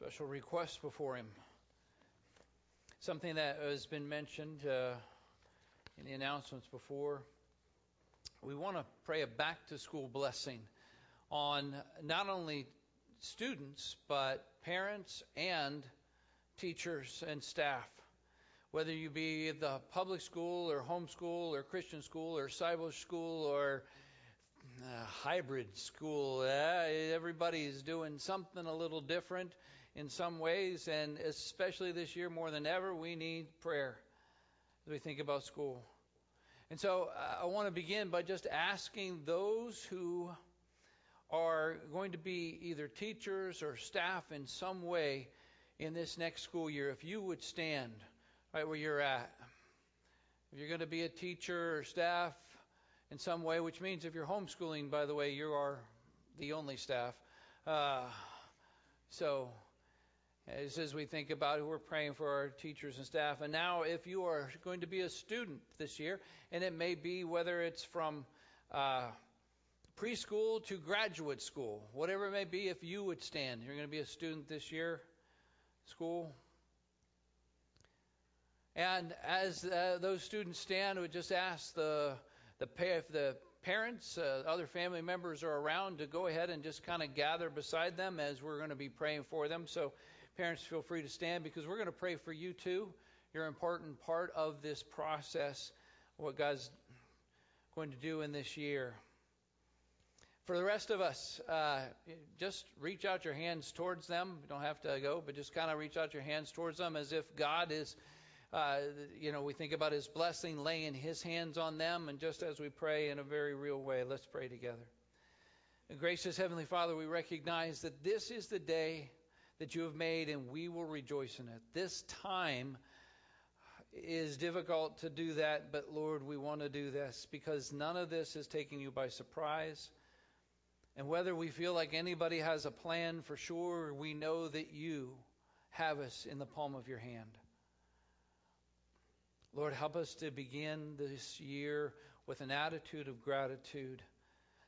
special request before Him. Something that has been mentioned uh, in the announcements before. We want to pray a back to school blessing on not only students, but parents and teachers and staff. Whether you be the public school or homeschool or Christian school or cyber school or uh, hybrid school, uh, everybody is doing something a little different in some ways, and especially this year more than ever, we need prayer as we think about school. And so uh, I want to begin by just asking those who are going to be either teachers or staff in some way in this next school year, if you would stand right where you're at. If you're going to be a teacher or staff in some way, which means if you're homeschooling, by the way, you are the only staff. Uh, so as we think about it, we're praying for our teachers and staff. And now, if you are going to be a student this year, and it may be whether it's from uh, preschool to graduate school, whatever it may be, if you would stand, you're going to be a student this year, school. And as uh, those students stand, we just ask the the if the parents, uh, other family members are around, to go ahead and just kind of gather beside them as we're going to be praying for them. So Parents, feel free to stand because we're going to pray for you too. You're an important part of this process, what God's going to do in this year. For the rest of us, uh, just reach out your hands towards them. You don't have to go, but just kind of reach out your hands towards them as if God is, uh, you know, we think about His blessing, laying His hands on them, and just as we pray in a very real way, let's pray together. And gracious Heavenly Father, we recognize that this is the day that you have made, and we will rejoice in it. This time is difficult to do that, but Lord, we want to do this because none of this is taking you by surprise. And whether we feel like anybody has a plan for sure, we know that you have us in the palm of your hand. Lord, help us to begin this year with an attitude of gratitude,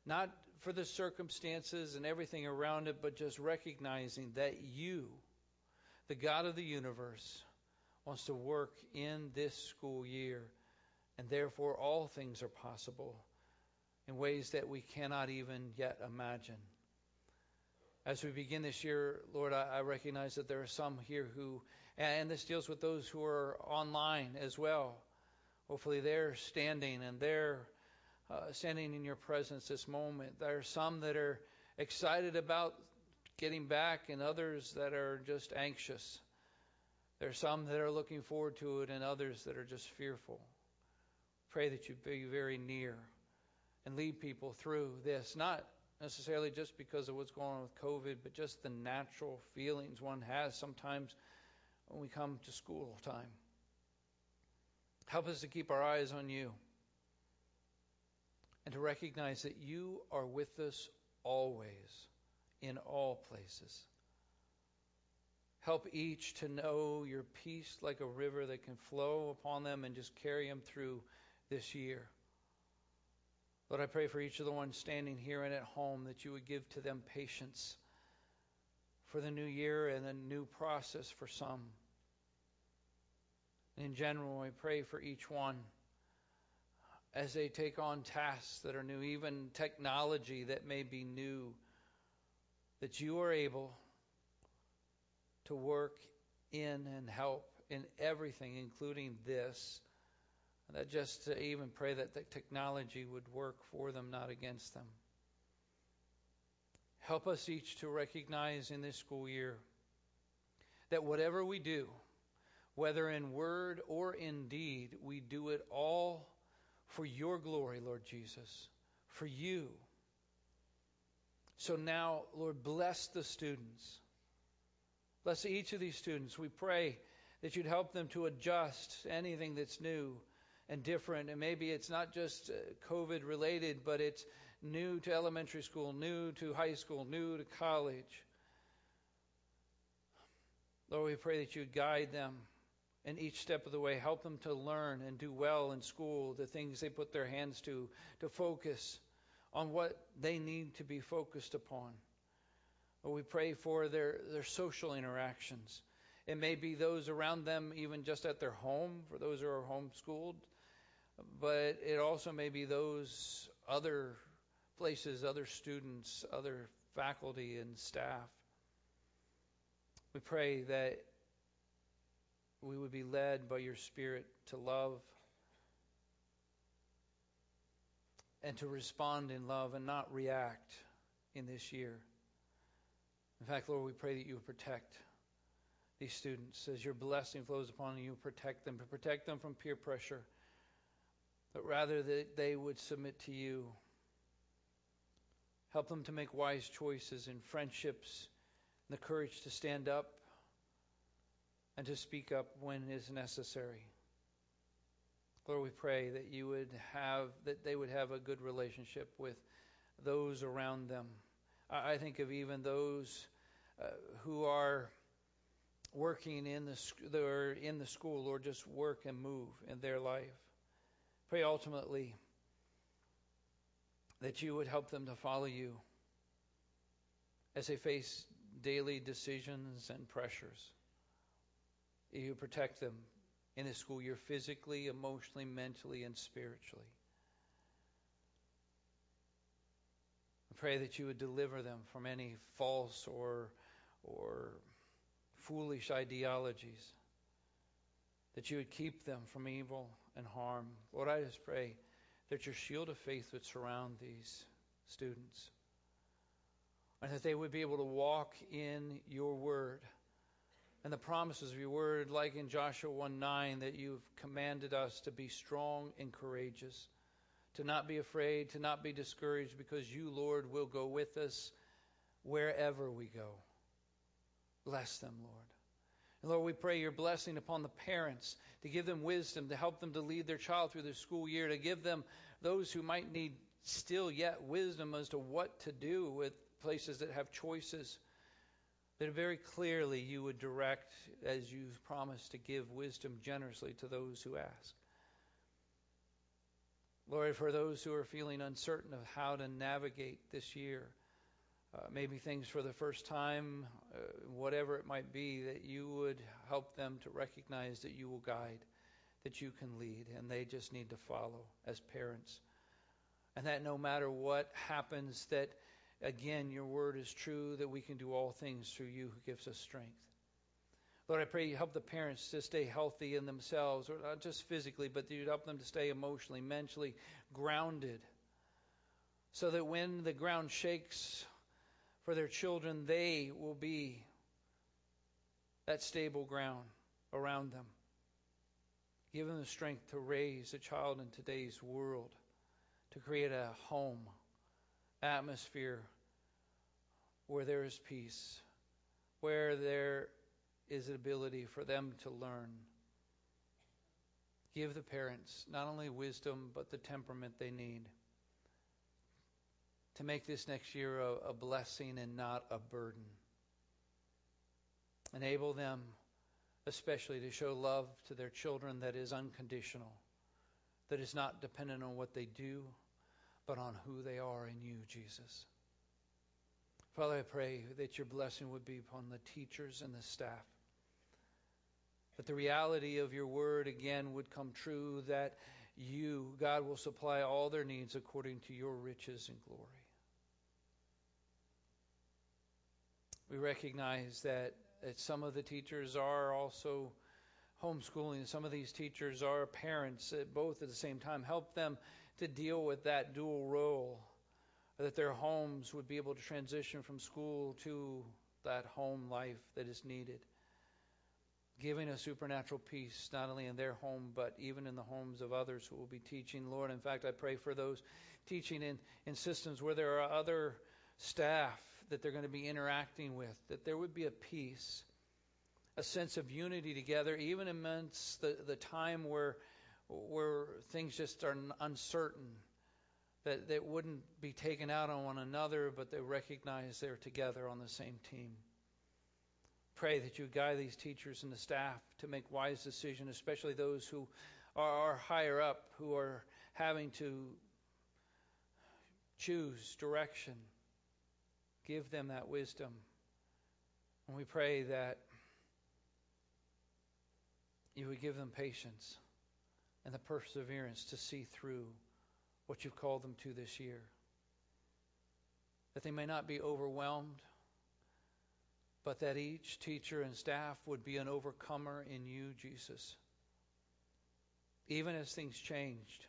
not for the circumstances and everything around it, but just recognizing that you, the God of the universe, wants to work in this school year, and therefore all things are possible in ways that we cannot even yet imagine. As we begin this year, Lord, I, recognize that there are some here who, and this deals with those who are online as well. Hopefully, they're standing and they're uh, standing in your presence this moment. There are some that are excited about getting back, and others that are just anxious. There are some that are looking forward to it, and others that are just fearful. Pray that you be very near and lead people through this, not necessarily just because of what's going on with COVID, but just the natural feelings one has sometimes when we come to school time. Help us to keep our eyes on you and to recognize that you are with us always, in all places. Help each to know your peace like a river that can flow upon them and just carry them through this year. Lord, I pray for each of the ones standing here and at home that you would give to them patience for the new year and a new process for some. In general, I pray for each one as they take on tasks that are new, even technology that may be new, that you are able to work in and help in everything, including this. And that just to even pray that the technology would work for them, not against them. Help us each to recognize in this school year that whatever we do, whether in word or in deed, we do it all for your glory, Lord Jesus, for you. So now, Lord, bless the students. Bless each of these students. We pray that you'd help them to adjust anything that's new and different. And maybe it's not just uh, COVID related, but it's new to elementary school, new to high school, new to college. Lord, we pray that you'd guide them and each step of the way help them to learn and do well in school, the things they put their hands to, to focus on what they need to be focused upon. Lord, we pray for their, their social interactions. It may be those around them, even just at their home, for those who are homeschooled, but it also may be those other places, other students, other faculty and staff. We pray that we would be led by your Spirit to love and to respond in love and not react in this year. In fact, Lord, we pray that you protect these students as your blessing flows upon them, you, protect them, protect them from peer pressure, but rather that they would submit to you. Help them to make wise choices in friendships and the courage to stand up and to speak up when is necessary. Lord, we pray that you would have that they would have a good relationship with those around them. I think of even those uh, who are working in the or in the school or just work and move in their life. Pray ultimately that you would help them to follow you as they face daily decisions and pressures. You protect them in the school year physically, emotionally, mentally, and spiritually. I pray that you would deliver them from any false or or foolish ideologies, that you would keep them from evil and harm. Lord, I just pray that your shield of faith would surround these students and that they would be able to walk in your word and the promises of your word, like in Joshua 1 9, that you've commanded us to be strong and courageous, to not be afraid, to not be discouraged, because you, Lord, will go with us wherever we go. Bless them, Lord. And Lord, we pray your blessing upon the parents to give them wisdom, to help them to lead their child through the school year, to give them those who might need still yet wisdom as to what to do with places that have choices that very clearly you would direct as you've promised to give wisdom generously to those who ask. Lord, for those who are feeling uncertain of how to navigate this year, uh, maybe things for the first time, uh, whatever it might be, that you would help them to recognize that you will guide, that you can lead, and they just need to follow as parents. And that no matter what happens, that Again, your word is true that we can do all things through you who gives us strength. Lord, I pray you help the parents to stay healthy in themselves, or not just physically, but you'd help them to stay emotionally, mentally grounded, so that when the ground shakes for their children, they will be that stable ground around them. Give them the strength to raise a child in today's world, to create a home atmosphere where there is peace, where there is an ability for them to learn. Give the parents not only wisdom, but the temperament they need to make this next year a, a blessing and not a burden. Enable them, especially, to show love to their children that is unconditional, that is not dependent on what they do, but on who they are in you, Jesus. Father, I pray that your blessing would be upon the teachers and the staff. That the reality of your word again would come true, that you, God, will supply all their needs according to your riches and glory. We recognize that, that some of the teachers are also homeschooling, some of these teachers are parents, both at the same time. Help them to deal with that dual role, that their homes would be able to transition from school to that home life that is needed. Giving a supernatural peace, not only in their home, but even in the homes of others who will be teaching. Lord, in fact, I pray for those teaching in, in systems where there are other staff that they're going to be interacting with, that there would be a peace, a sense of unity together, even amidst the, the time where where things just are uncertain, that they wouldn't be taken out on one another, but they recognize they're together on the same team. Pray that you guide these teachers and the staff to make wise decisions, especially those who are higher up, who are having to choose direction. Give them that wisdom And we pray that you would give them patience and the perseverance to see through what you've called them to this year. That they may not be overwhelmed, but that each teacher and staff would be an overcomer in you, Jesus. Even as things changed,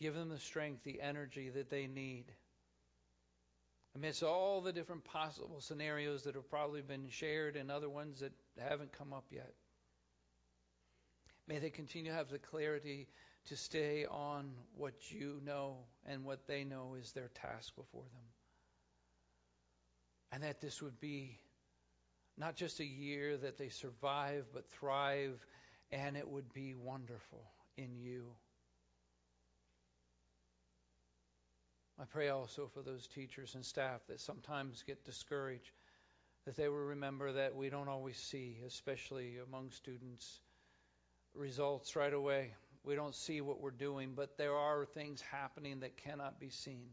give them the strength, the energy that they need. Amidst all the different possible scenarios that have probably been shared and other ones that haven't come up yet. May they continue to have the clarity to stay on what you know and what they know is their task before them. And that this would be not just a year that they survive, but thrive, and it would be wonderful in you. I pray also for those teachers and staff that sometimes get discouraged, that they will remember that we don't always see, especially among students, results right away. We don't see what we're doing, but there are things happening that cannot be seen,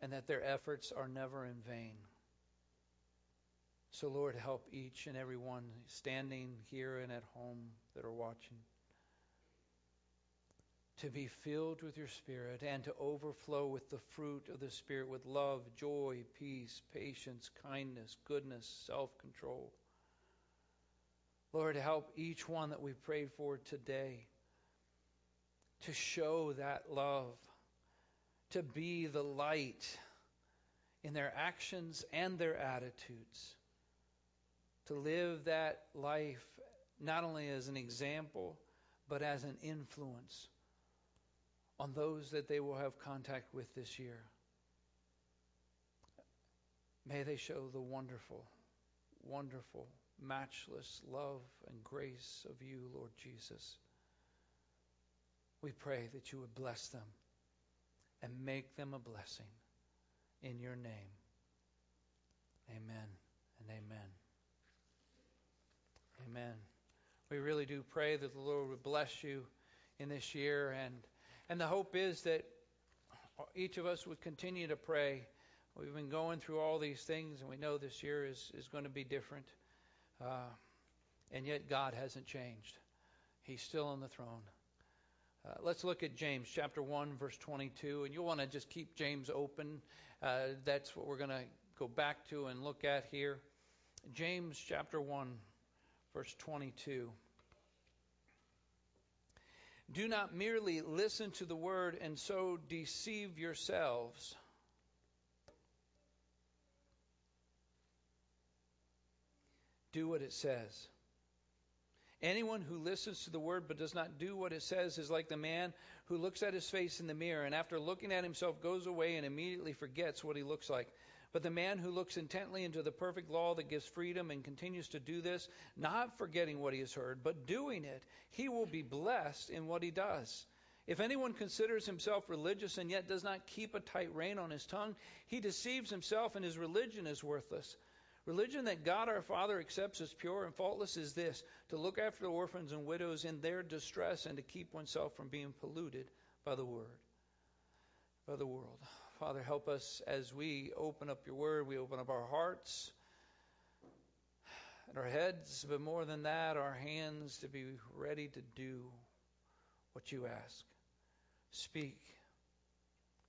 and that their efforts are never in vain. So, Lord, help each and every one standing here and at home that are watching to be filled with your Spirit and to overflow with the fruit of the Spirit with love, joy, peace, patience, kindness, goodness, self control. Lord, help each one that we prayed for today to show that love, to be the light in their actions and their attitudes, to live that life not only as an example, but as an influence on those that they will have contact with this year. May they show the wonderful, wonderful matchless love and grace of you, Lord Jesus. We pray that you would bless them and make them a blessing in your name. Amen and amen. Amen. We really do pray that the Lord would bless you in this year and and the hope is that each of us would continue to pray. We've been going through all these things and we know this year is, is going to be different. Uh, and yet God hasn't changed. He's still on the throne. Uh, let's look at James chapter 1, verse 22. And you'll want to just keep James open. Uh, that's what we're going to go back to and look at here. James chapter 1, verse 22. Do not merely listen to the word and so deceive yourselves. Do what it says. Anyone who listens to the word but does not do what it says is like the man who looks at his face in the mirror and after looking at himself goes away and immediately forgets what he looks like. But the man who looks intently into the perfect law that gives freedom and continues to do this, not forgetting what he has heard, but doing it, he will be blessed in what he does. If anyone considers himself religious and yet does not keep a tight rein on his tongue, he deceives himself and his religion is worthless. Religion that God our Father accepts as pure and faultless is this to look after the orphans and widows in their distress and to keep oneself from being polluted by the word, by the world. Father, help us as we open up your word, we open up our hearts and our heads, but more than that, our hands to be ready to do what you ask. Speak,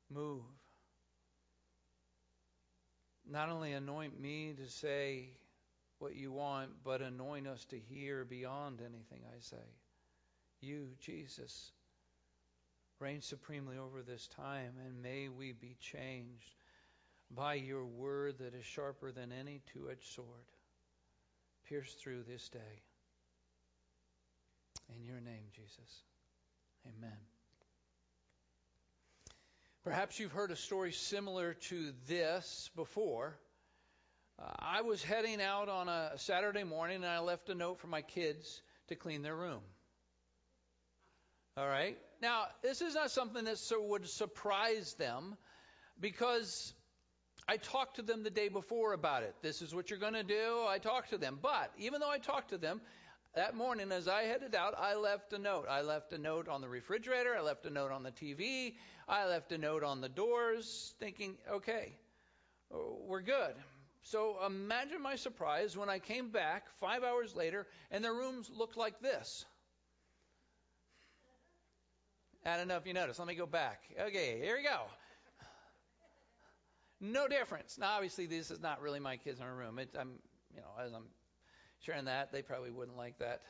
move, not only anoint me to say what you want, but anoint us to hear beyond anything I say. You, Jesus, reign supremely over this time, and may we be changed by your word that is sharper than any two edged sword. Pierce through this day. In your name, Jesus. Amen. Perhaps you've heard a story similar to this before. Uh, I was heading out on a Saturday morning and I left a note for my kids to clean their room. All right? Now, this is not something that so would surprise them because I talked to them the day before about it. This is what you're going to do. I talked to them. But even though I talked to them, that morning as I headed out, I left a note. I left a note on the refrigerator. I left a note on the TV. I left a note on the doors thinking, okay, we're good. So imagine my surprise when I came back five hours later and the rooms looked like this. I don't know if you noticed. Let me go back. Okay, here we go. No difference. Now, obviously, this is not really my kids in a room. It, I'm, you know, as I'm sharing that, they probably wouldn't like that.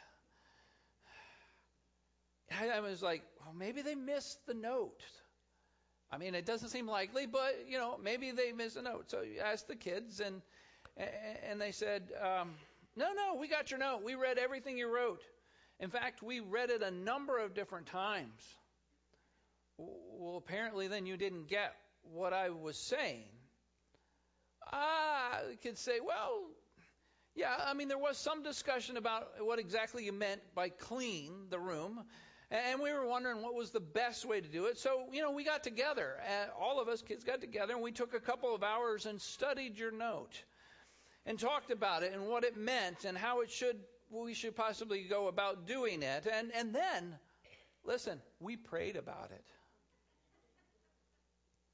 I, was like, well, maybe they missed the note. I mean, it doesn't seem likely, but you know, maybe they missed a note. So you asked the kids, and and they said, um, "No, no, we got your note. We read everything you wrote. In fact, we read it a number of different times." Well, apparently, then you didn't get what I was saying. Ah, the kids say, "Well, yeah. I mean, there was some discussion about what exactly you meant by clean the room." And we were wondering what was the best way to do it. So, you know, we got together. all of us kids got together and we took a couple of hours and studied your note and talked about it and what it meant and how it should we should possibly go about doing it. And and then listen, we prayed about it.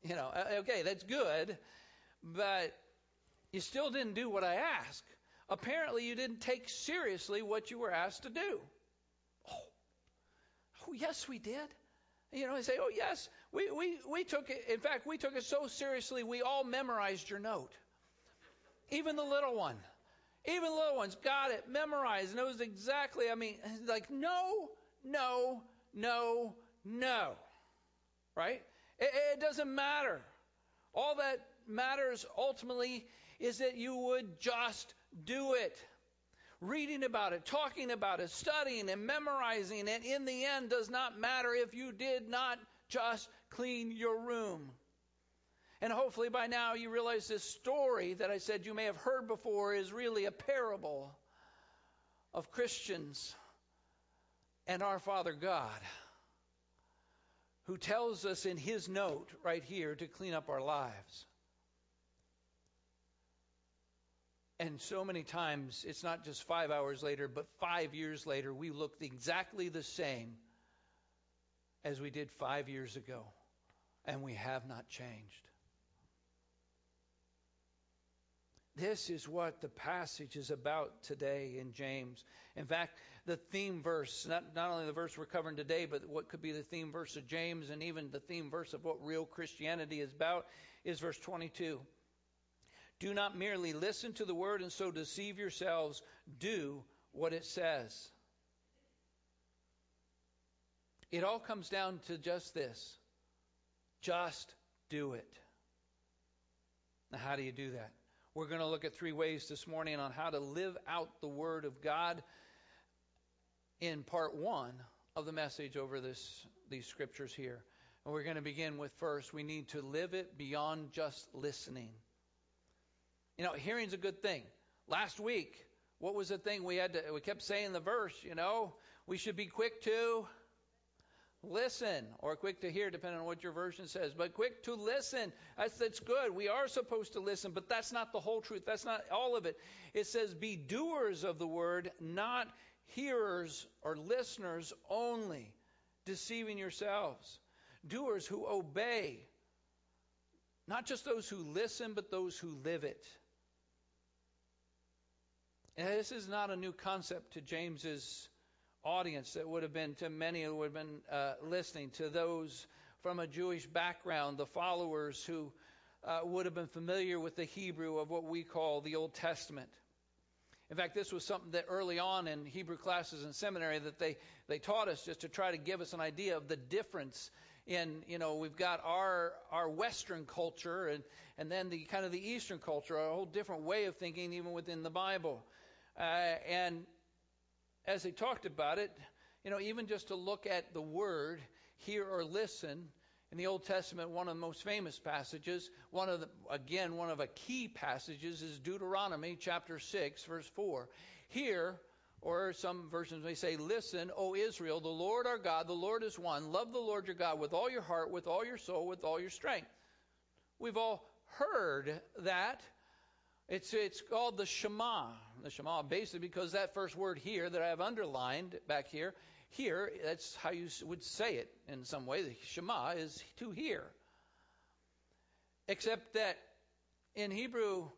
You know, okay, that's good, but you still didn't do what I asked. Apparently, you didn't take seriously what you were asked to do. Oh, oh, yes, we did. You know, I say, oh, yes, we, we, we took it. In fact, we took it so seriously, we all memorized your note. Even the little one. Even the little ones got it, memorized, and knows exactly. I mean, like, no, no, no, no. Right? It, it doesn't matter. All that matters ultimately is that you would just do it reading about it, talking about it, studying and memorizing it, in the end does not matter if you did not just clean your room. And hopefully by now you realize this story that I said you may have heard before is really a parable of Christians and our Father God who tells us in his note right here to clean up our lives. And so many times, it's not just five hours later, but five years later, we look exactly the same as we did five years ago, and we have not changed. This is what the passage is about today in James. In fact, the theme verse, not, not only the verse we're covering today, but what could be the theme verse of James and even the theme verse of what real Christianity is about, is verse 22. Do not merely listen to the word and so deceive yourselves. Do what it says. It all comes down to just this just do it. Now, how do you do that? We're going to look at three ways this morning on how to live out the Word of God in part one of the message over this, these scriptures here. And we're going to begin with first, we need to live it beyond just listening. You know, hearing's a good thing. Last week, what was the thing we had to, we kept saying the verse, you know, we should be quick to listen or quick to hear, depending on what your version says, but quick to listen. That's, that's good. We are supposed to listen, but that's not the whole truth. That's not all of it. It says, be doers of the word, not hearers or listeners only, deceiving yourselves. Doers who obey, not just those who listen, but those who live it. And this is not a new concept to James's audience that would have been to many who would have been uh, listening to those from a Jewish background, the followers who uh, would have been familiar with the Hebrew of what we call the Old Testament. In fact, this was something that early on in Hebrew classes in seminary that they, they taught us just to try to give us an idea of the difference in, you know, we've got our, our Western culture and, and then the kind of the Eastern culture, a whole different way of thinking even within the Bible. Uh, and as they talked about it, you know, even just to look at the word, hear or listen, in the Old Testament, one of the most famous passages, one of the, again, one of the key passages is Deuteronomy chapter 6, verse 4. Here, or some versions may say, Listen, O Israel, the Lord our God, the Lord is one. Love the Lord your God with all your heart, with all your soul, with all your strength. We've all heard that it's, it's called the Shema. The Shema, basically, because that first word here that I have underlined back here, here, that's how you would say it in some way. The Shema is to hear. Except that in Hebrew,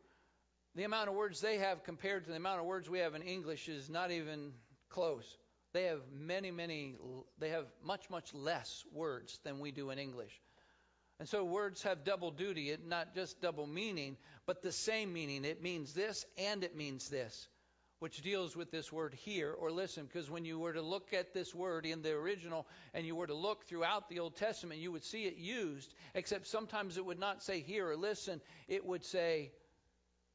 the amount of words they have compared to the amount of words we have in English is not even close. They have many, many, they have much, much less words than we do in English. And so words have double duty, it not just double meaning, but the same meaning. It means this and it means this, which deals with this word hear or listen. Because when you were to look at this word in the original and you were to look throughout the Old Testament, you would see it used, except sometimes it would not say hear or listen, it would say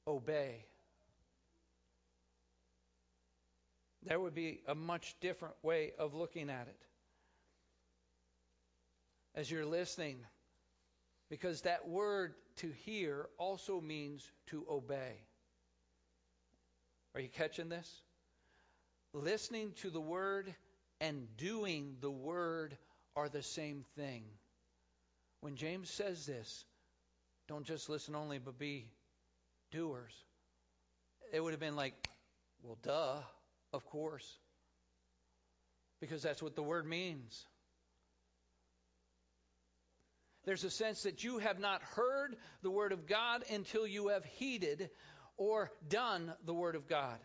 obey. There would be a much different way of looking at it. As you're listening, because that word to hear also means to obey. Are you catching this? Listening to the word and doing the word are the same thing. When James says this, don't just listen only, but be doers. It would have been like, well, duh, of course. Because that's what the word means. There's a sense that you have not heard the Word of God until you have heeded or done the Word of God.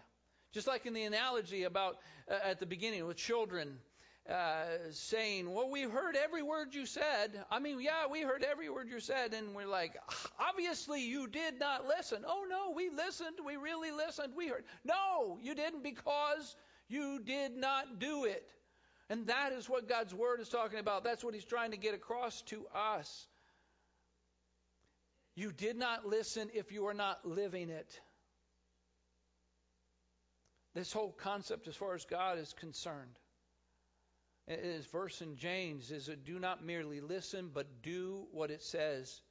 Just like in the analogy about uh, at the beginning with children uh, saying, Well, we heard every word you said. I mean, yeah, we heard every word you said. And we're like, Obviously, you did not listen. Oh, no, we listened. We really listened. We heard. No, you didn't because you did not do it. And that is what God's Word is talking about. That's what He's trying to get across to us. You did not listen if you are not living it. This whole concept, as far as God is concerned, is verse in James is do not merely listen, but do what it says.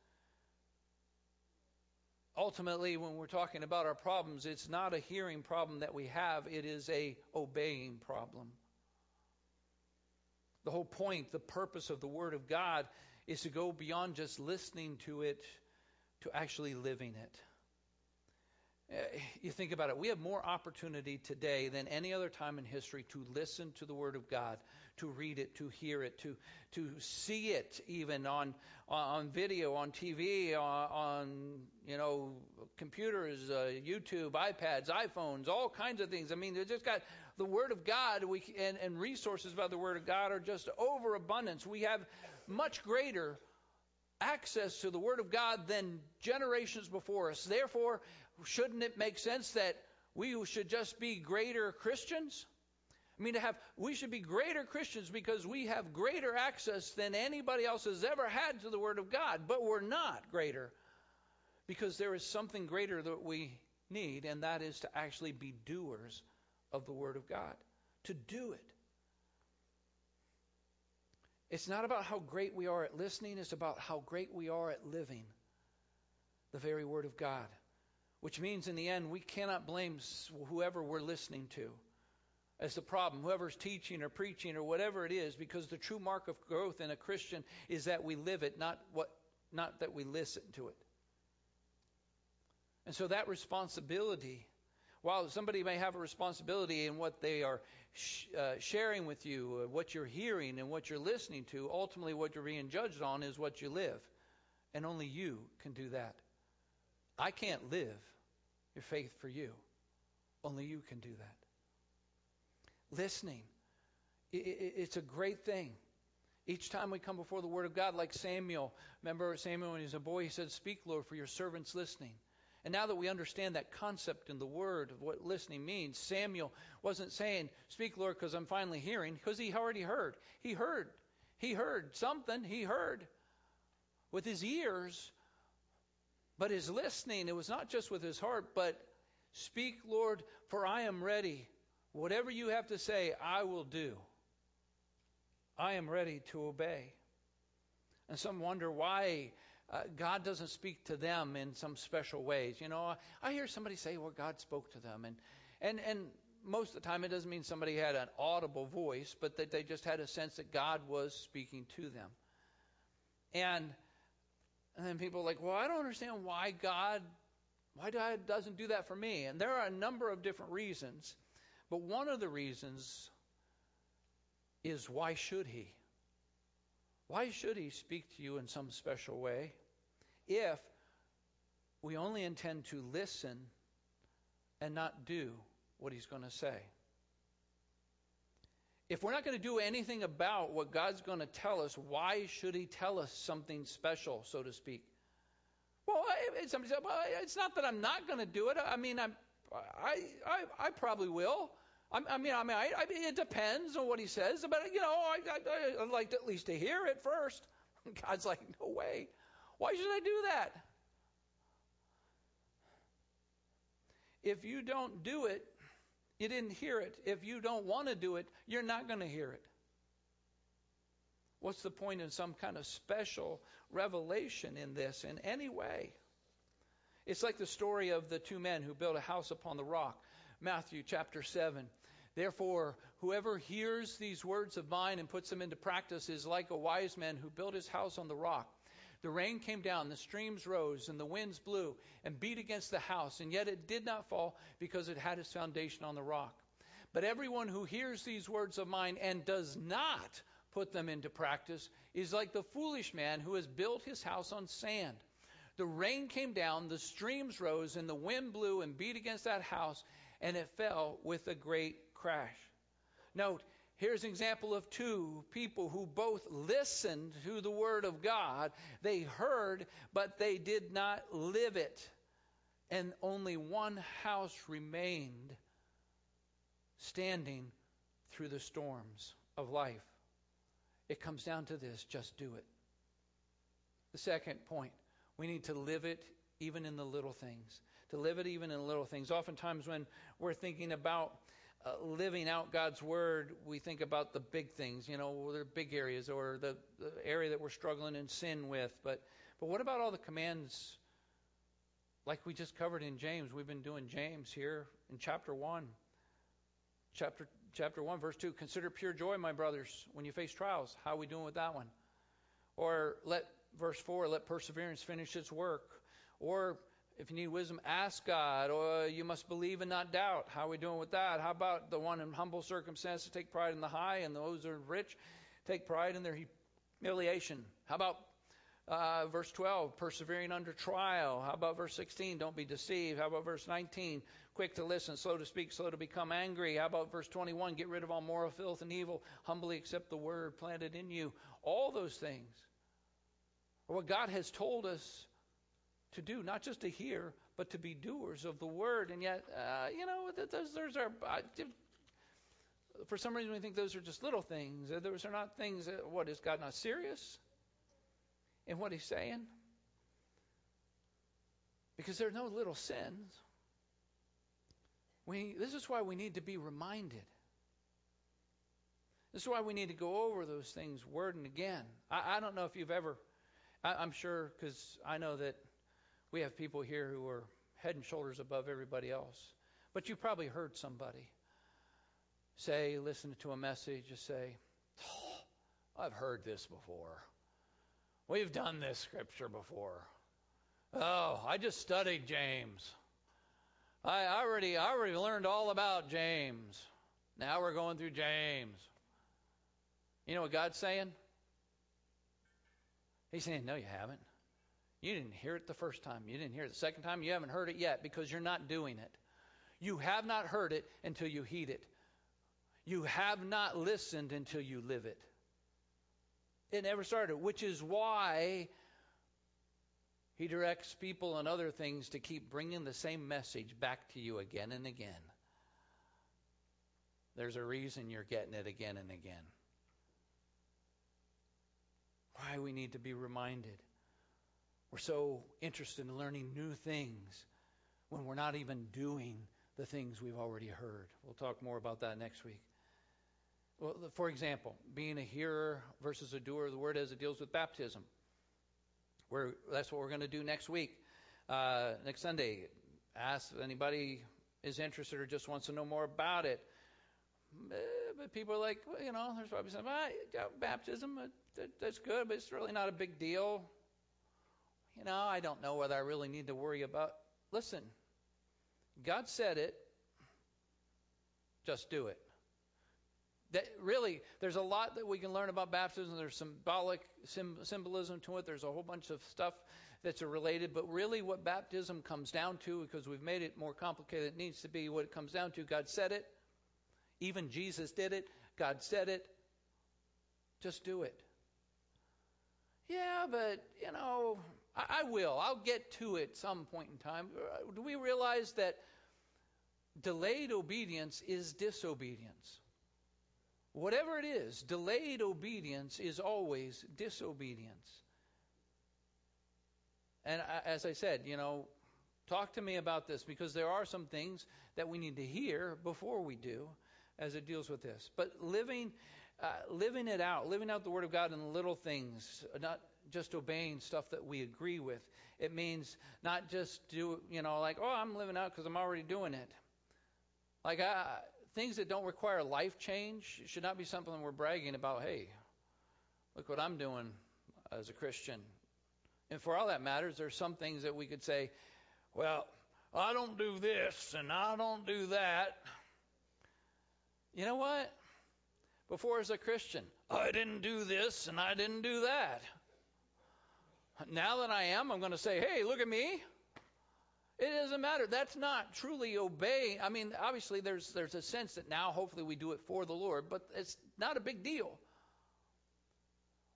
Ultimately, when we're talking about our problems, it's not a hearing problem that we have, it is a obeying problem. The whole point, the purpose of the Word of God is to go beyond just listening to it to actually living it. You think about it, we have more opportunity today than any other time in history to listen to the Word of God, to read it, to hear it, to, to see it even on, on video, on TV, on, on you know, computers, uh, YouTube, iPads, iPhones, all kinds of things. I mean, they've just got the Word of God we, and, and resources about the Word of God are just overabundance. We have much greater access to the Word of God than generations before us. Therefore, shouldn't it make sense that we should just be greater Christians? I mean, to have we should be greater Christians because we have greater access than anybody else has ever had to the Word of God, but we're not greater because there is something greater that we need, and that is to actually be doers of the Word of God, to do it. It's not about how great we are at listening, it's about how great we are at living the very Word of God. Which means, in the end, we cannot blame whoever we're listening to as the problem, whoever's teaching or preaching or whatever it is, because the true mark of growth in a Christian is that we live it, not, what, not that we listen to it. And so that responsibility while somebody may have a responsibility in what they are sh- uh, sharing with you, uh, what you're hearing and what you're listening to, ultimately what you're being judged on is what you live. And only you can do that. I can't live your faith for you. Only you can do that. Listening. It's a great thing. Each time we come before the Word of God, like Samuel, remember Samuel when he was a boy, he said, Speak, Lord, for your servant's listening. And now that we understand that concept in the word of what listening means, Samuel wasn't saying, Speak, Lord, because I'm finally hearing, because he already heard. He heard. He heard something. He heard with his ears, but his listening, it was not just with his heart, but Speak, Lord, for I am ready. Whatever you have to say, I will do. I am ready to obey. And some wonder why uh, God doesn't speak to them in some special ways. You know, I hear somebody say, "Well, God spoke to them," and and and most of the time it doesn't mean somebody had an audible voice, but that they just had a sense that God was speaking to them. And and then people are like, "Well, I don't understand why God why God doesn't do that for me." And there are a number of different reasons, but one of the reasons is why should He? Why should he speak to you in some special way if we only intend to listen and not do what he's going to say. If we're not going to do anything about what God's going to tell us, why should he tell us something special, so to speak? Well, somebody said, well, it's not that I'm not going to do it. I mean, I'm, I, I, I probably will. I, mean, I mean, I, I mean, it depends on what he says, but you know, I, I, I'd like at least to hear it first. God's like, no way. Why should I do that? If you don't do it, you didn't hear it. If you don't want to do it, you're not going to hear it. What's the point in some kind of special revelation in this in any way? It's like the story of the two men who built a house upon the rock. Matthew chapter 7. Therefore, whoever hears these words of mine and puts them into practice is like a wise man who built his house on the rock. The rain came down, the streams rose, and the winds blew and beat against the house, and yet it did not fall because it had its foundation on the rock. But everyone who hears these words of mine and does not put them into practice is like the foolish man who has built his house on sand. The rain came down, the streams rose, and the wind blew and beat against that house, and it fell with a great crash. Note, Here's an example of two people who both listened to the Word of God. They heard, but they did not live it. And only one house remained standing through the storms of life. It comes down to this just do it. The second point we need to live it even in the little things. To live it even in little things. Oftentimes, when we're thinking about uh, living out God's word, we think about the big things, you know, the big areas or the, the area that we're struggling in sin with. But but what about all the commands like we just covered in James? We've been doing James here in chapter 1. Chapter chapter 1 verse 2, consider pure joy my brothers when you face trials. How are we doing with that one? Or let verse 4, let perseverance finish its work. Or if you need wisdom, ask God, or you must believe and not doubt. How are we doing with that? How about the one in humble circumstances take pride in the high, and those who are rich take pride in their humiliation? How about uh, verse 12, persevering under trial? How about verse 16, don't be deceived? How about verse 19, quick to listen, slow to speak, slow to become angry? How about verse 21, get rid of all moral filth and evil, humbly accept the word planted in you? All those things what God has told us to do, not just to hear, but to be doers of the word. And yet, uh, you know, those, those are. Uh, for some reason, we think those are just little things. Those are not things. That, what is God not serious in what He's saying? Because there are no little sins. We, this is why we need to be reminded. This is why we need to go over those things word and again. I, I don't know if you've ever, I, I'm sure, because I know that we have people here who are head and shoulders above everybody else. But you probably heard somebody say, listen to a message, just say, oh, I've heard this before. We've done this scripture before. Oh, I just studied James. I already I already learned all about James. Now we're going through James. You know what God's saying? He's saying, No, you haven't. You didn't hear it the first time. You didn't hear it the second time. You haven't heard it yet because you're not doing it. You have not heard it until you heed it. You have not listened until you live it. It never started, which is why he directs people and other things to keep bringing the same message back to you again and again. There's a reason you're getting it again and again. Why we need to be reminded. We're so interested in learning new things when we're not even doing the things we've already heard. We'll talk more about that next week. Well, for example, being a hearer versus a doer of the word as it deals with baptism. We're, that's what we're going to do next week. Uh, next Sunday, ask if anybody is interested or just wants to know more about it. Eh, but people are like, well, you know, there's probably some ah, baptism. That, that's good, but it's really not a big deal you know, I don't know whether I really need to worry about. Listen, God said it. Just do it. That really, there's a lot that we can learn about baptism. There's symbolic symbolism to it. There's a whole bunch of stuff that's related, but really what baptism comes down to, because we've made it more complicated, it needs to be what it comes down to. God said it. Even Jesus did it. God said it. Just do it. Yeah, but, you know, I, I will. I'll get to it some point in time. Do we realize that delayed obedience is disobedience? Whatever it is, delayed obedience is always disobedience. And as I said, you know, talk to me about this because there are some things that we need to hear before we do as it deals with this. But living uh, living it out, living out the word of God in little things, not just obeying stuff that we agree with. It means not just do, you know, like, oh, I'm living out because I'm already doing it. Like, things that don't require life change should not be something we're bragging about. Hey, look what I'm doing as a Christian. And for all that matters, there's some things that we could say, well, I don't do this and I don't do that. You know what? Before as a Christian, I didn't do this and I didn't do that. Now that I am, I'm going to say, hey, look at me. It doesn't matter. That's not truly obeying. I mean, obviously, there's there's a sense that now, hopefully, we do it for the Lord, but it's not a big deal.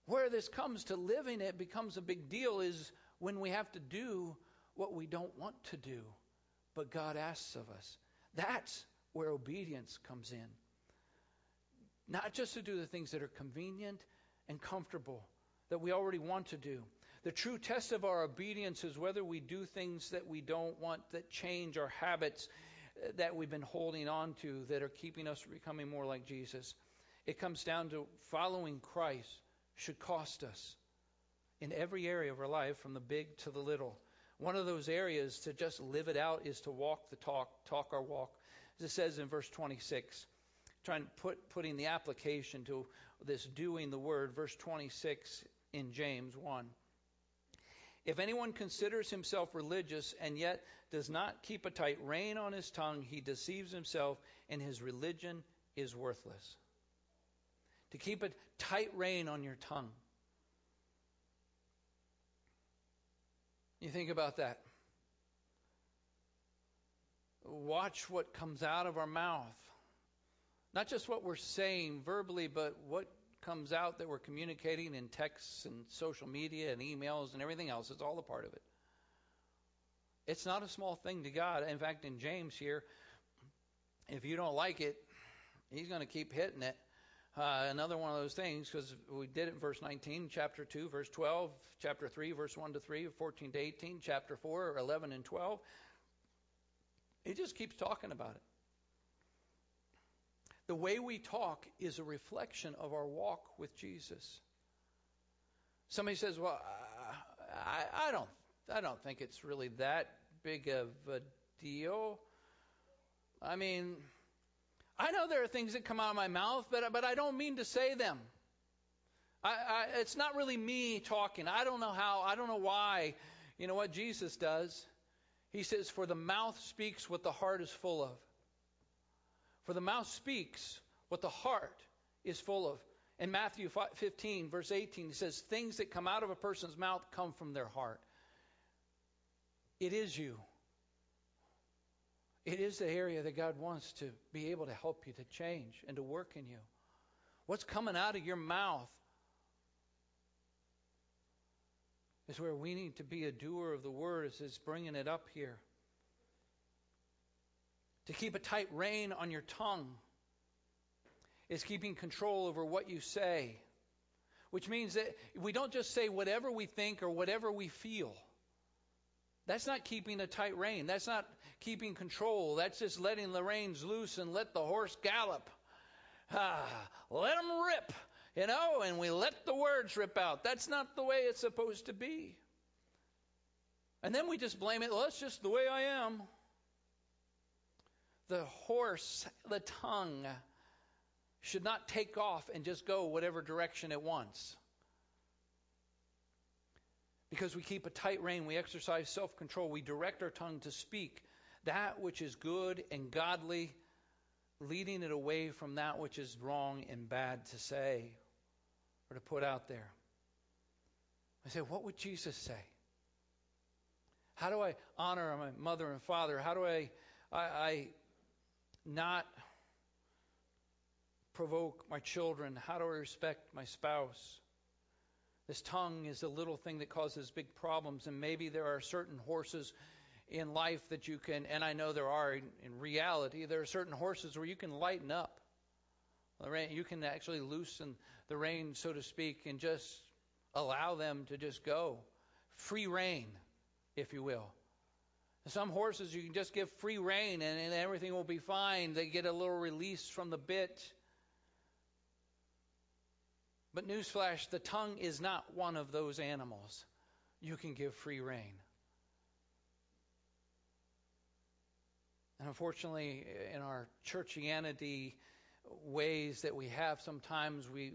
Where this comes to living it becomes a big deal is when we have to do what we don't want to do, but God asks of us. That's where obedience comes in. Not just to do the things that are convenient and comfortable, that we already want to do, the true test of our obedience is whether we do things that we don't want, that change our habits uh, that we've been holding on to, that are keeping us from becoming more like Jesus. It comes down to following Christ should cost us in every area of our life, from the big to the little. One of those areas to just live it out is to walk the talk, talk our walk. As it says in verse 26, trying to put putting the application to this doing the word, verse 26 in James 1. If anyone considers himself religious and yet does not keep a tight rein on his tongue, he deceives himself and his religion is worthless. To keep a tight rein on your tongue. You think about that. Watch what comes out of our mouth. Not just what we're saying verbally, but what comes out that we're communicating in texts and social media and emails and everything else. It's all a part of it. It's not a small thing to God. In fact, in James here, if you don't like it, he's going to keep hitting it. Uh, another one of those things, because we did it in verse 19, chapter 2, verse 12, chapter 3, verse 1 to 3, 14 to 18, chapter 4, 11 and 12. He just keeps talking about it. The way we talk is a reflection of our walk with Jesus. Somebody says, "Well, I, I don't, I don't think it's really that big of a deal." I mean, I know there are things that come out of my mouth, but but I don't mean to say them. I, I, it's not really me talking. I don't know how. I don't know why. You know what Jesus does? He says, "For the mouth speaks what the heart is full of." For the mouth speaks what the heart is full of. In Matthew 15, verse 18, he says, Things that come out of a person's mouth come from their heart. It is you. It is the area that God wants to be able to help you to change and to work in you. What's coming out of your mouth is where we need to be a doer of the word, it's bringing it up here to keep a tight rein on your tongue is keeping control over what you say, which means that we don't just say whatever we think or whatever we feel. That's not keeping a tight rein. That's not keeping control. That's just letting the reins loose and let the horse gallop. Ah, let them rip, you know, and we let the words rip out. That's not the way it's supposed to be. And then we just blame it. Well, that's just the way I am the horse, the tongue, should not take off and just go whatever direction it wants. Because we keep a tight rein, we exercise self control, we direct our tongue to speak that which is good and godly, leading it away from that which is wrong and bad to say or to put out there. I say, what would Jesus say? How do I honor my mother and father? How do I, I, I not provoke my children? How do I respect my spouse? This tongue is a little thing that causes big problems, and maybe there are certain horses in life that you can, and I know there are in, in reality, there are certain horses where you can lighten up. You can actually loosen the rein, so to speak, and just allow them to just go. Free rein, if you will. Some horses you can just give free rein and, and everything will be fine. They get a little release from the bit. But newsflash, the tongue is not one of those animals you can give free rein. And unfortunately, in our churchianity ways that we have, sometimes we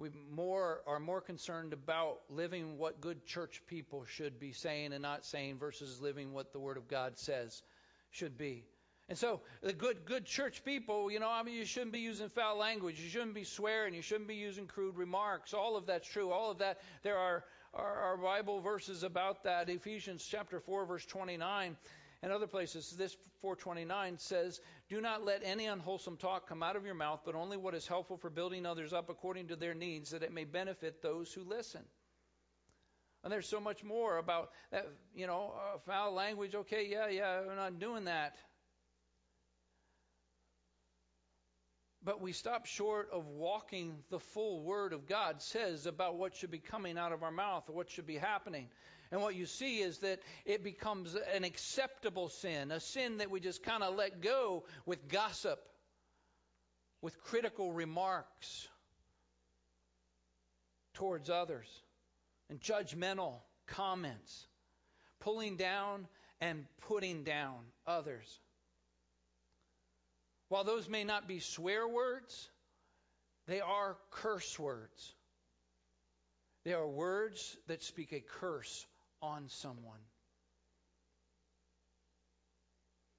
we more are more concerned about living what good church people should be saying and not saying versus living what the Word of God says should be. And so the good good church people, you know, I mean you shouldn't be using foul language, you shouldn't be swearing, you shouldn't be using crude remarks. All of that's true. All of that there are are, are Bible verses about that. Ephesians chapter 4 verse 29 and other places. This 429 says, Do not let any unwholesome talk come out of your mouth, but only what is helpful for building others up according to their needs, that it may benefit those who listen. And there's so much more about that, you know, uh, foul language. Okay, yeah, yeah, we're not doing that. But we stop short of walking the full word of God says about what should be coming out of our mouth, or what should be happening. And what you see is that it becomes an acceptable sin, a sin that we just kind of let go with gossip, with critical remarks towards others, and judgmental comments, pulling down and putting down others. While those may not be swear words, they are curse words. They are words that speak a curse on someone.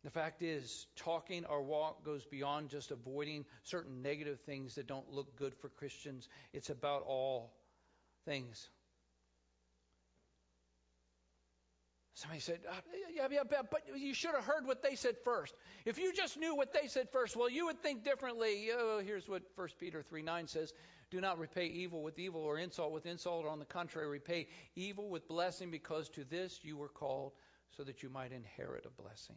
The fact is, talking or walk goes beyond just avoiding certain negative things that don't look good for Christians. It's about all things. Somebody said, uh, yeah, yeah, but you should have heard what they said first. If you just knew what they said first, well, you would think differently. Oh, here's what 1 Peter 3 9 says do not repay evil with evil or insult with insult. On the contrary, repay evil with blessing because to this you were called so that you might inherit a blessing.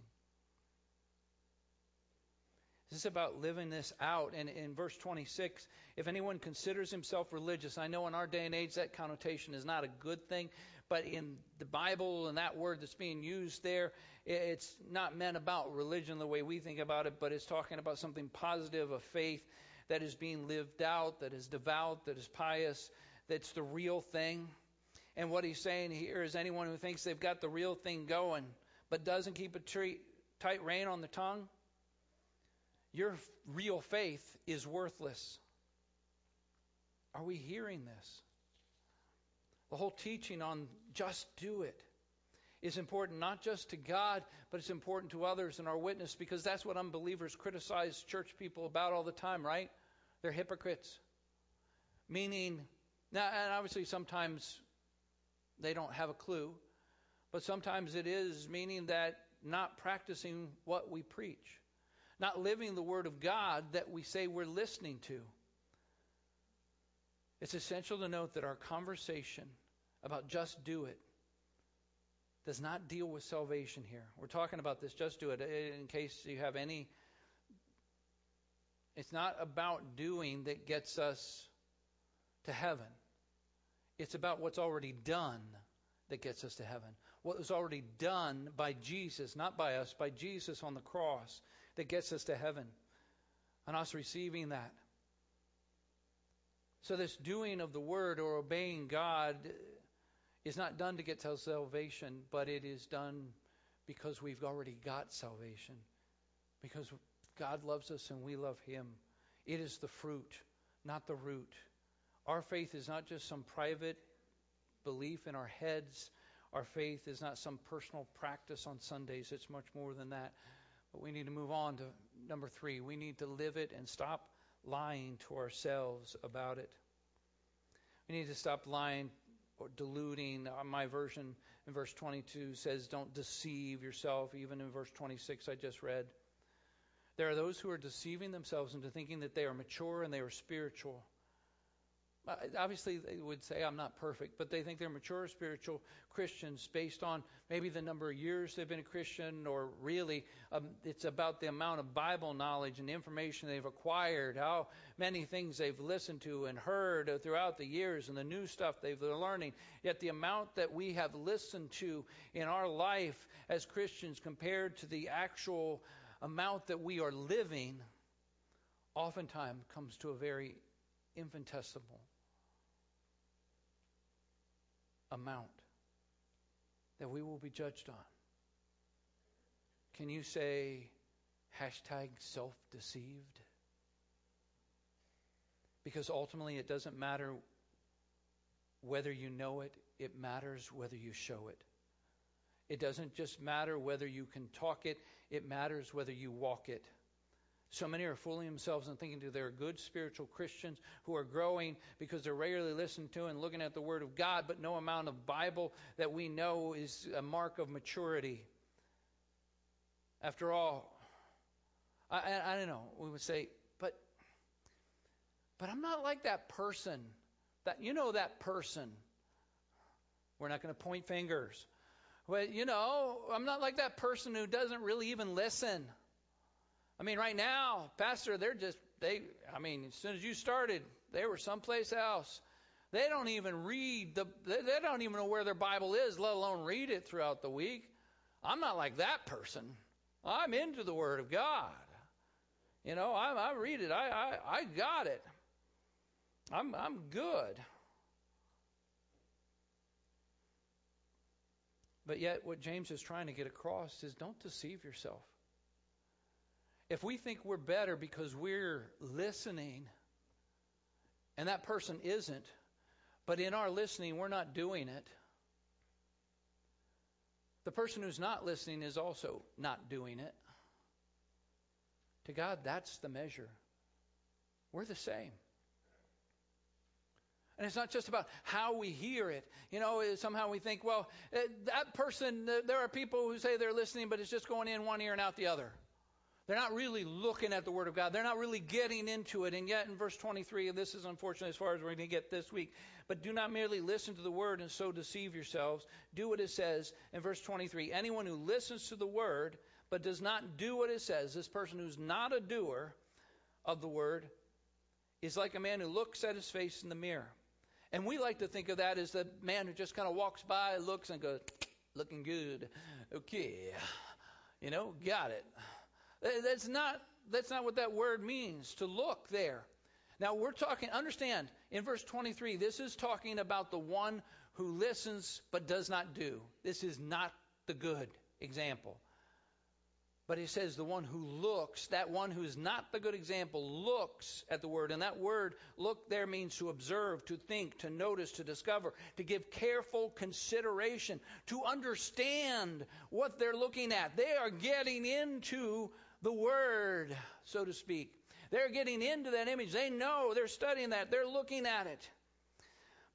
This is about living this out. And in verse 26, if anyone considers himself religious, I know in our day and age that connotation is not a good thing, but in the Bible and that word that's being used there, it's not meant about religion the way we think about it, but it's talking about something positive, of faith that is being lived out, that is devout, that is pious, that's the real thing. And what he's saying here is anyone who thinks they've got the real thing going but doesn't keep a tight rein on the tongue, your real faith is worthless. Are we hearing this? The whole teaching on just do it is important not just to God, but it's important to others and our witness because that's what unbelievers criticize church people about all the time, right? They're hypocrites. Meaning, now, and obviously sometimes they don't have a clue, but sometimes it is meaning that not practicing what we preach, not living the Word of God that we say we're listening to. It's essential to note that our conversation about just do it does not deal with salvation here. We're talking about this, just do it, uh, in case you have any. It's not about doing that gets us to heaven. It's about what's already done that gets us to heaven. What was already done by Jesus, not by us, by Jesus on the cross, that gets us to heaven. And us receiving that. So, this doing of the word or obeying God is not done to get to salvation, but it is done because we've already got salvation. Because God loves us and we love Him. It is the fruit, not the root. Our faith is not just some private belief in our heads. Our faith is not some personal practice on Sundays. It's much more than that. But we need to move on to number three. We need to live it and stop lying to ourselves about it. We need to stop lying or deluding. Uh, my version in verse 22 says, Don't deceive yourself, even in verse 26 I just read. There are those who are deceiving themselves into thinking that they are mature and they are spiritual. Uh, obviously, they would say, I'm not perfect, but they think they're mature spiritual Christians based on maybe the number of years they've been a Christian, or really um, it's about the amount of Bible knowledge and information they've acquired, how many things they've listened to and heard throughout the years, and the new stuff they've been learning. Yet the amount that we have listened to in our life as Christians compared to the actual amount that we are living oftentimes comes to a very infinitesimal amount that we will be judged on. Can you say hashtag self deceived? Because ultimately it doesn't matter whether you know it, it matters whether you show it. It doesn't just matter whether you can talk it, it matters whether you walk it. So many are fooling themselves and thinking that they're good spiritual Christians who are growing because they're regularly listening to and looking at the Word of God, but no amount of Bible that we know is a mark of maturity. After all, I, I, I don't know. We would say, but, but I'm not like that person. That you know that person. We're not going to point fingers. But you know, I'm not like that person who doesn't really even listen. I mean, right now, Pastor, they're just, they, I mean, as soon as you started, they were someplace else. They don't even read the, they, they don't even know where their Bible is, let alone read it throughout the week. I'm not like that person. I'm into the Word of God. You know, I, I read it. I, I, I got it. I'm, I'm good. But yet, what James is trying to get across is don't deceive yourself. If we think we're better because we're listening and that person isn't, but in our listening we're not doing it, the person who's not listening is also not doing it. To God, that's the measure. We're the same. And it's not just about how we hear it. You know, somehow we think, well, eh, that person, there are people who say they're listening, but it's just going in one ear and out the other. They're not really looking at the Word of God. They're not really getting into it. And yet, in verse 23, and this is unfortunately as far as we're going to get this week, but do not merely listen to the Word and so deceive yourselves. Do what it says in verse 23. Anyone who listens to the Word but does not do what it says, this person who's not a doer of the Word, is like a man who looks at his face in the mirror. And we like to think of that as the man who just kind of walks by, looks, and goes, looking good. Okay. You know, got it. Uh, that's not, that's not what that word means, to look there. Now, we're talking, understand, in verse 23, this is talking about the one who listens but does not do. This is not the good example. But he says the one who looks, that one who is not the good example, looks at the word. And that word, look there, means to observe, to think, to notice, to discover, to give careful consideration, to understand what they're looking at. They are getting into the Word, so to speak. They're getting into that image. They know, they're studying that, they're looking at it.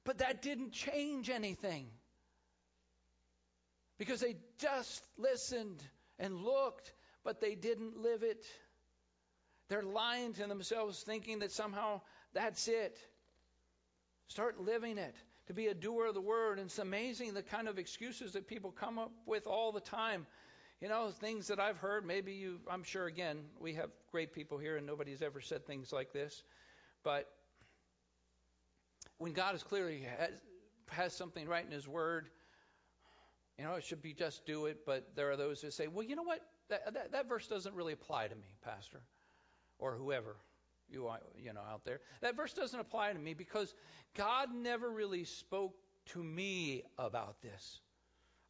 But that didn't change anything. Because they just listened and looked, but they didn't live it. They're lying to themselves, thinking that somehow that's it. Start living it. To be a doer of the word. And it's amazing the kind of excuses that people come up with all the time you know, things that I've heard, maybe you, I'm sure, again, we have great people here and nobody's ever said things like this. But when God is clearly has, has something right in His Word, you know, it should be just do it. But there are those who say, well, you know what? That, that, that verse doesn't really apply to me, Pastor, or whoever you are, you know, out there. That verse doesn't apply to me because God never really spoke to me about this.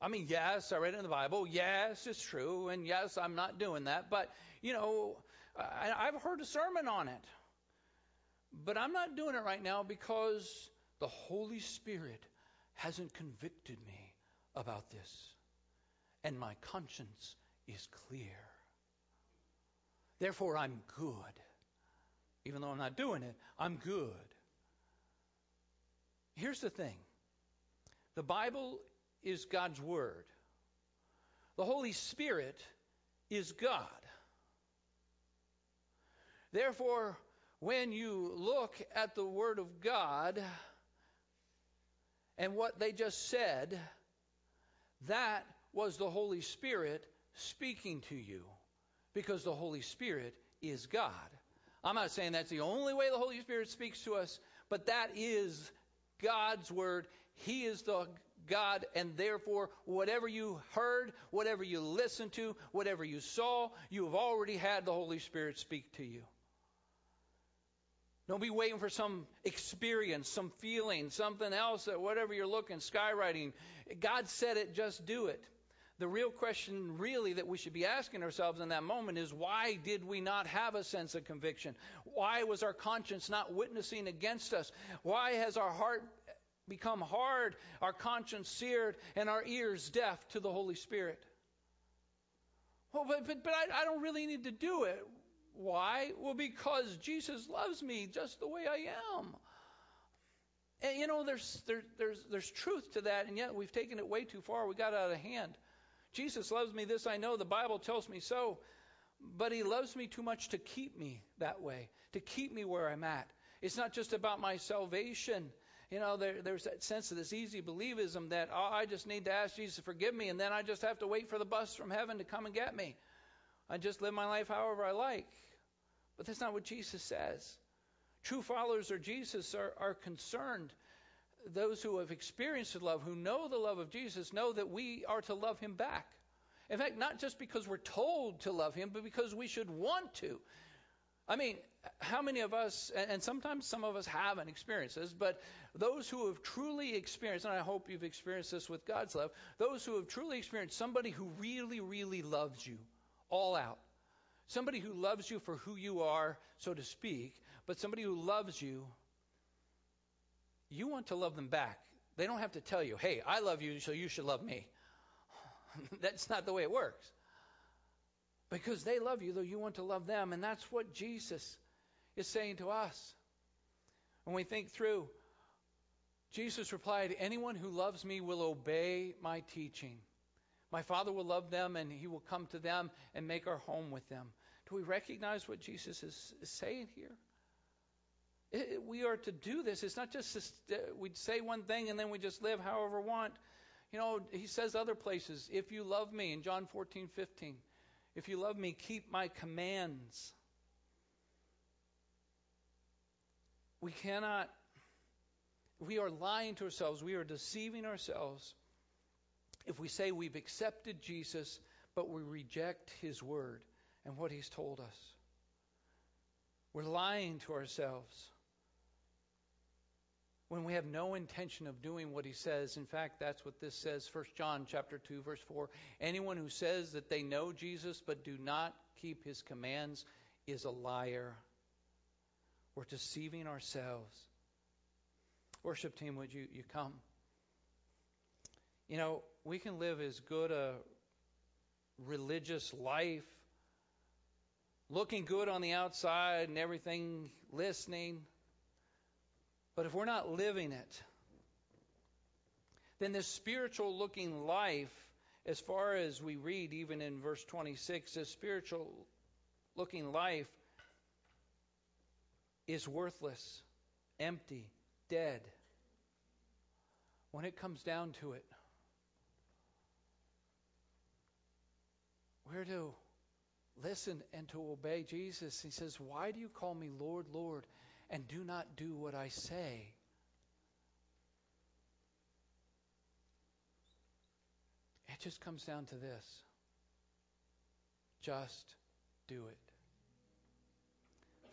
I mean, yes, I read it in the Bible. Yes, it's true. And yes, I'm not doing that. But, you know, I've heard a sermon on it. But I'm not doing it right now because the Holy Spirit hasn't convicted me about this. And my conscience is clear. Therefore, I'm good. Even though I'm not doing it, I'm good. Here's the thing The Bible is God's Word. The Holy Spirit is God. Therefore, when you look at the Word of God and what they just said, that was the Holy Spirit speaking to you because the Holy Spirit is God. I'm not saying that's the only way the Holy Spirit speaks to us, but that is God's Word. He is the God, and therefore, whatever you heard, whatever you listened to, whatever you saw, you have already had the Holy Spirit speak to you. Don't be waiting for some experience, some feeling, something else, that whatever you're looking, skywriting. God said it, just do it. The real question, really, that we should be asking ourselves in that moment is why did we not have a sense of conviction? Why was our conscience not witnessing against us? Why has our heart become hard, our conscience seared, and our ears deaf to the Holy Spirit? Well, but, but, but I, I don't really need to do it. Why? Well, because Jesus loves me just the way I am. And you know, there's there, there's there's truth to that, and yet we've taken it way too far. We got out of hand. Jesus loves me. This I know. The Bible tells me so. But He loves me too much to keep me that way, to keep me where I'm at. It's not just about my salvation. You know, there, there's that sense of this easy believism that oh, I just need to ask Jesus to forgive me, and then I just have to wait for the bus from heaven to come and get me. I just live my life however I like. But that's not what Jesus says. True followers of Jesus are, are concerned. Those who have experienced the love, who know the love of Jesus, know that we are to love him back. In fact, not just because we're told to love him, but because we should want to. I mean, how many of us, and sometimes some of us haven't experienced this, but those who have truly experienced, and I hope you've experienced this with God's love, those who have truly experienced somebody who really, really loves you all out, Somebody who loves you for who you are, so to speak, but somebody who loves you, you want to love them back. They don't have to tell you, hey, I love you, so you should love me. that's not the way it works. Because they love you, though you want to love them. And that's what Jesus is saying to us. When we think through, Jesus replied, Anyone who loves me will obey my teaching. My Father will love them, and he will come to them and make our home with them. Do we recognize what Jesus is, is saying here? It, we are to do this. It's not just uh, we say one thing and then we just live however we want. You know, he says other places, if you love me, in John 14, 15, if you love me, keep my commands. We cannot, we are lying to ourselves, we are deceiving ourselves if we say we've accepted Jesus, but we reject his word and what He's told us. We're lying to ourselves when we have no intention of doing what he says. In fact that's what this says 1 john chapter 2 verse 4 anyone who says that they know jesus but do not keep his commands is a liar. We're deceiving ourselves. Worship team would you, you come? You know we can live as good a religious life looking good on the outside and everything, listening. But if we're not living it, then this spiritual looking life, as far as we read even in verse 26, this spiritual looking life is worthless, empty, dead. When it comes down to it, where to listen and to obey Jesus. He says, Why do you call me Lord, Lord, and do not do what I say? It just comes down to this just do it.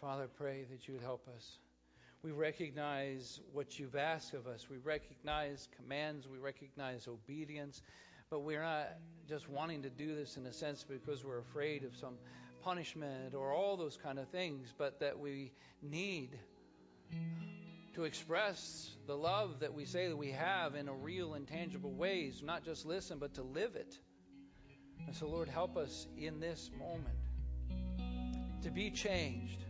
Father, pray that you would help us. We recognize what you've asked of us. We recognize commands. We recognize obedience. But we're not just wanting to do this in a sense because we're afraid of some punishment or all those kind of things, but that we need to express the love that we say that we have in a real and tangible ways, not just listen, but to live it. And so, Lord, help us in this moment to be changed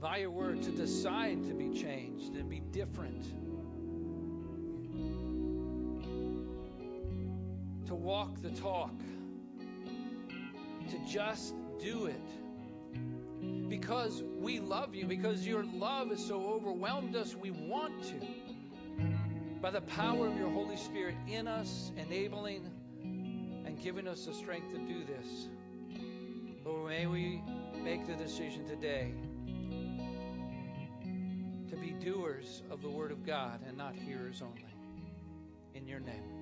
by your word, to decide to be changed and be different to walk the talk, to just do it. Because we love you, because your love has so overwhelmed us, we want to. By the power of your Holy Spirit in us, enabling and giving us the strength to do this. Lord, may we make the decision today to be doers of the Word of God and not hearers only. In your name.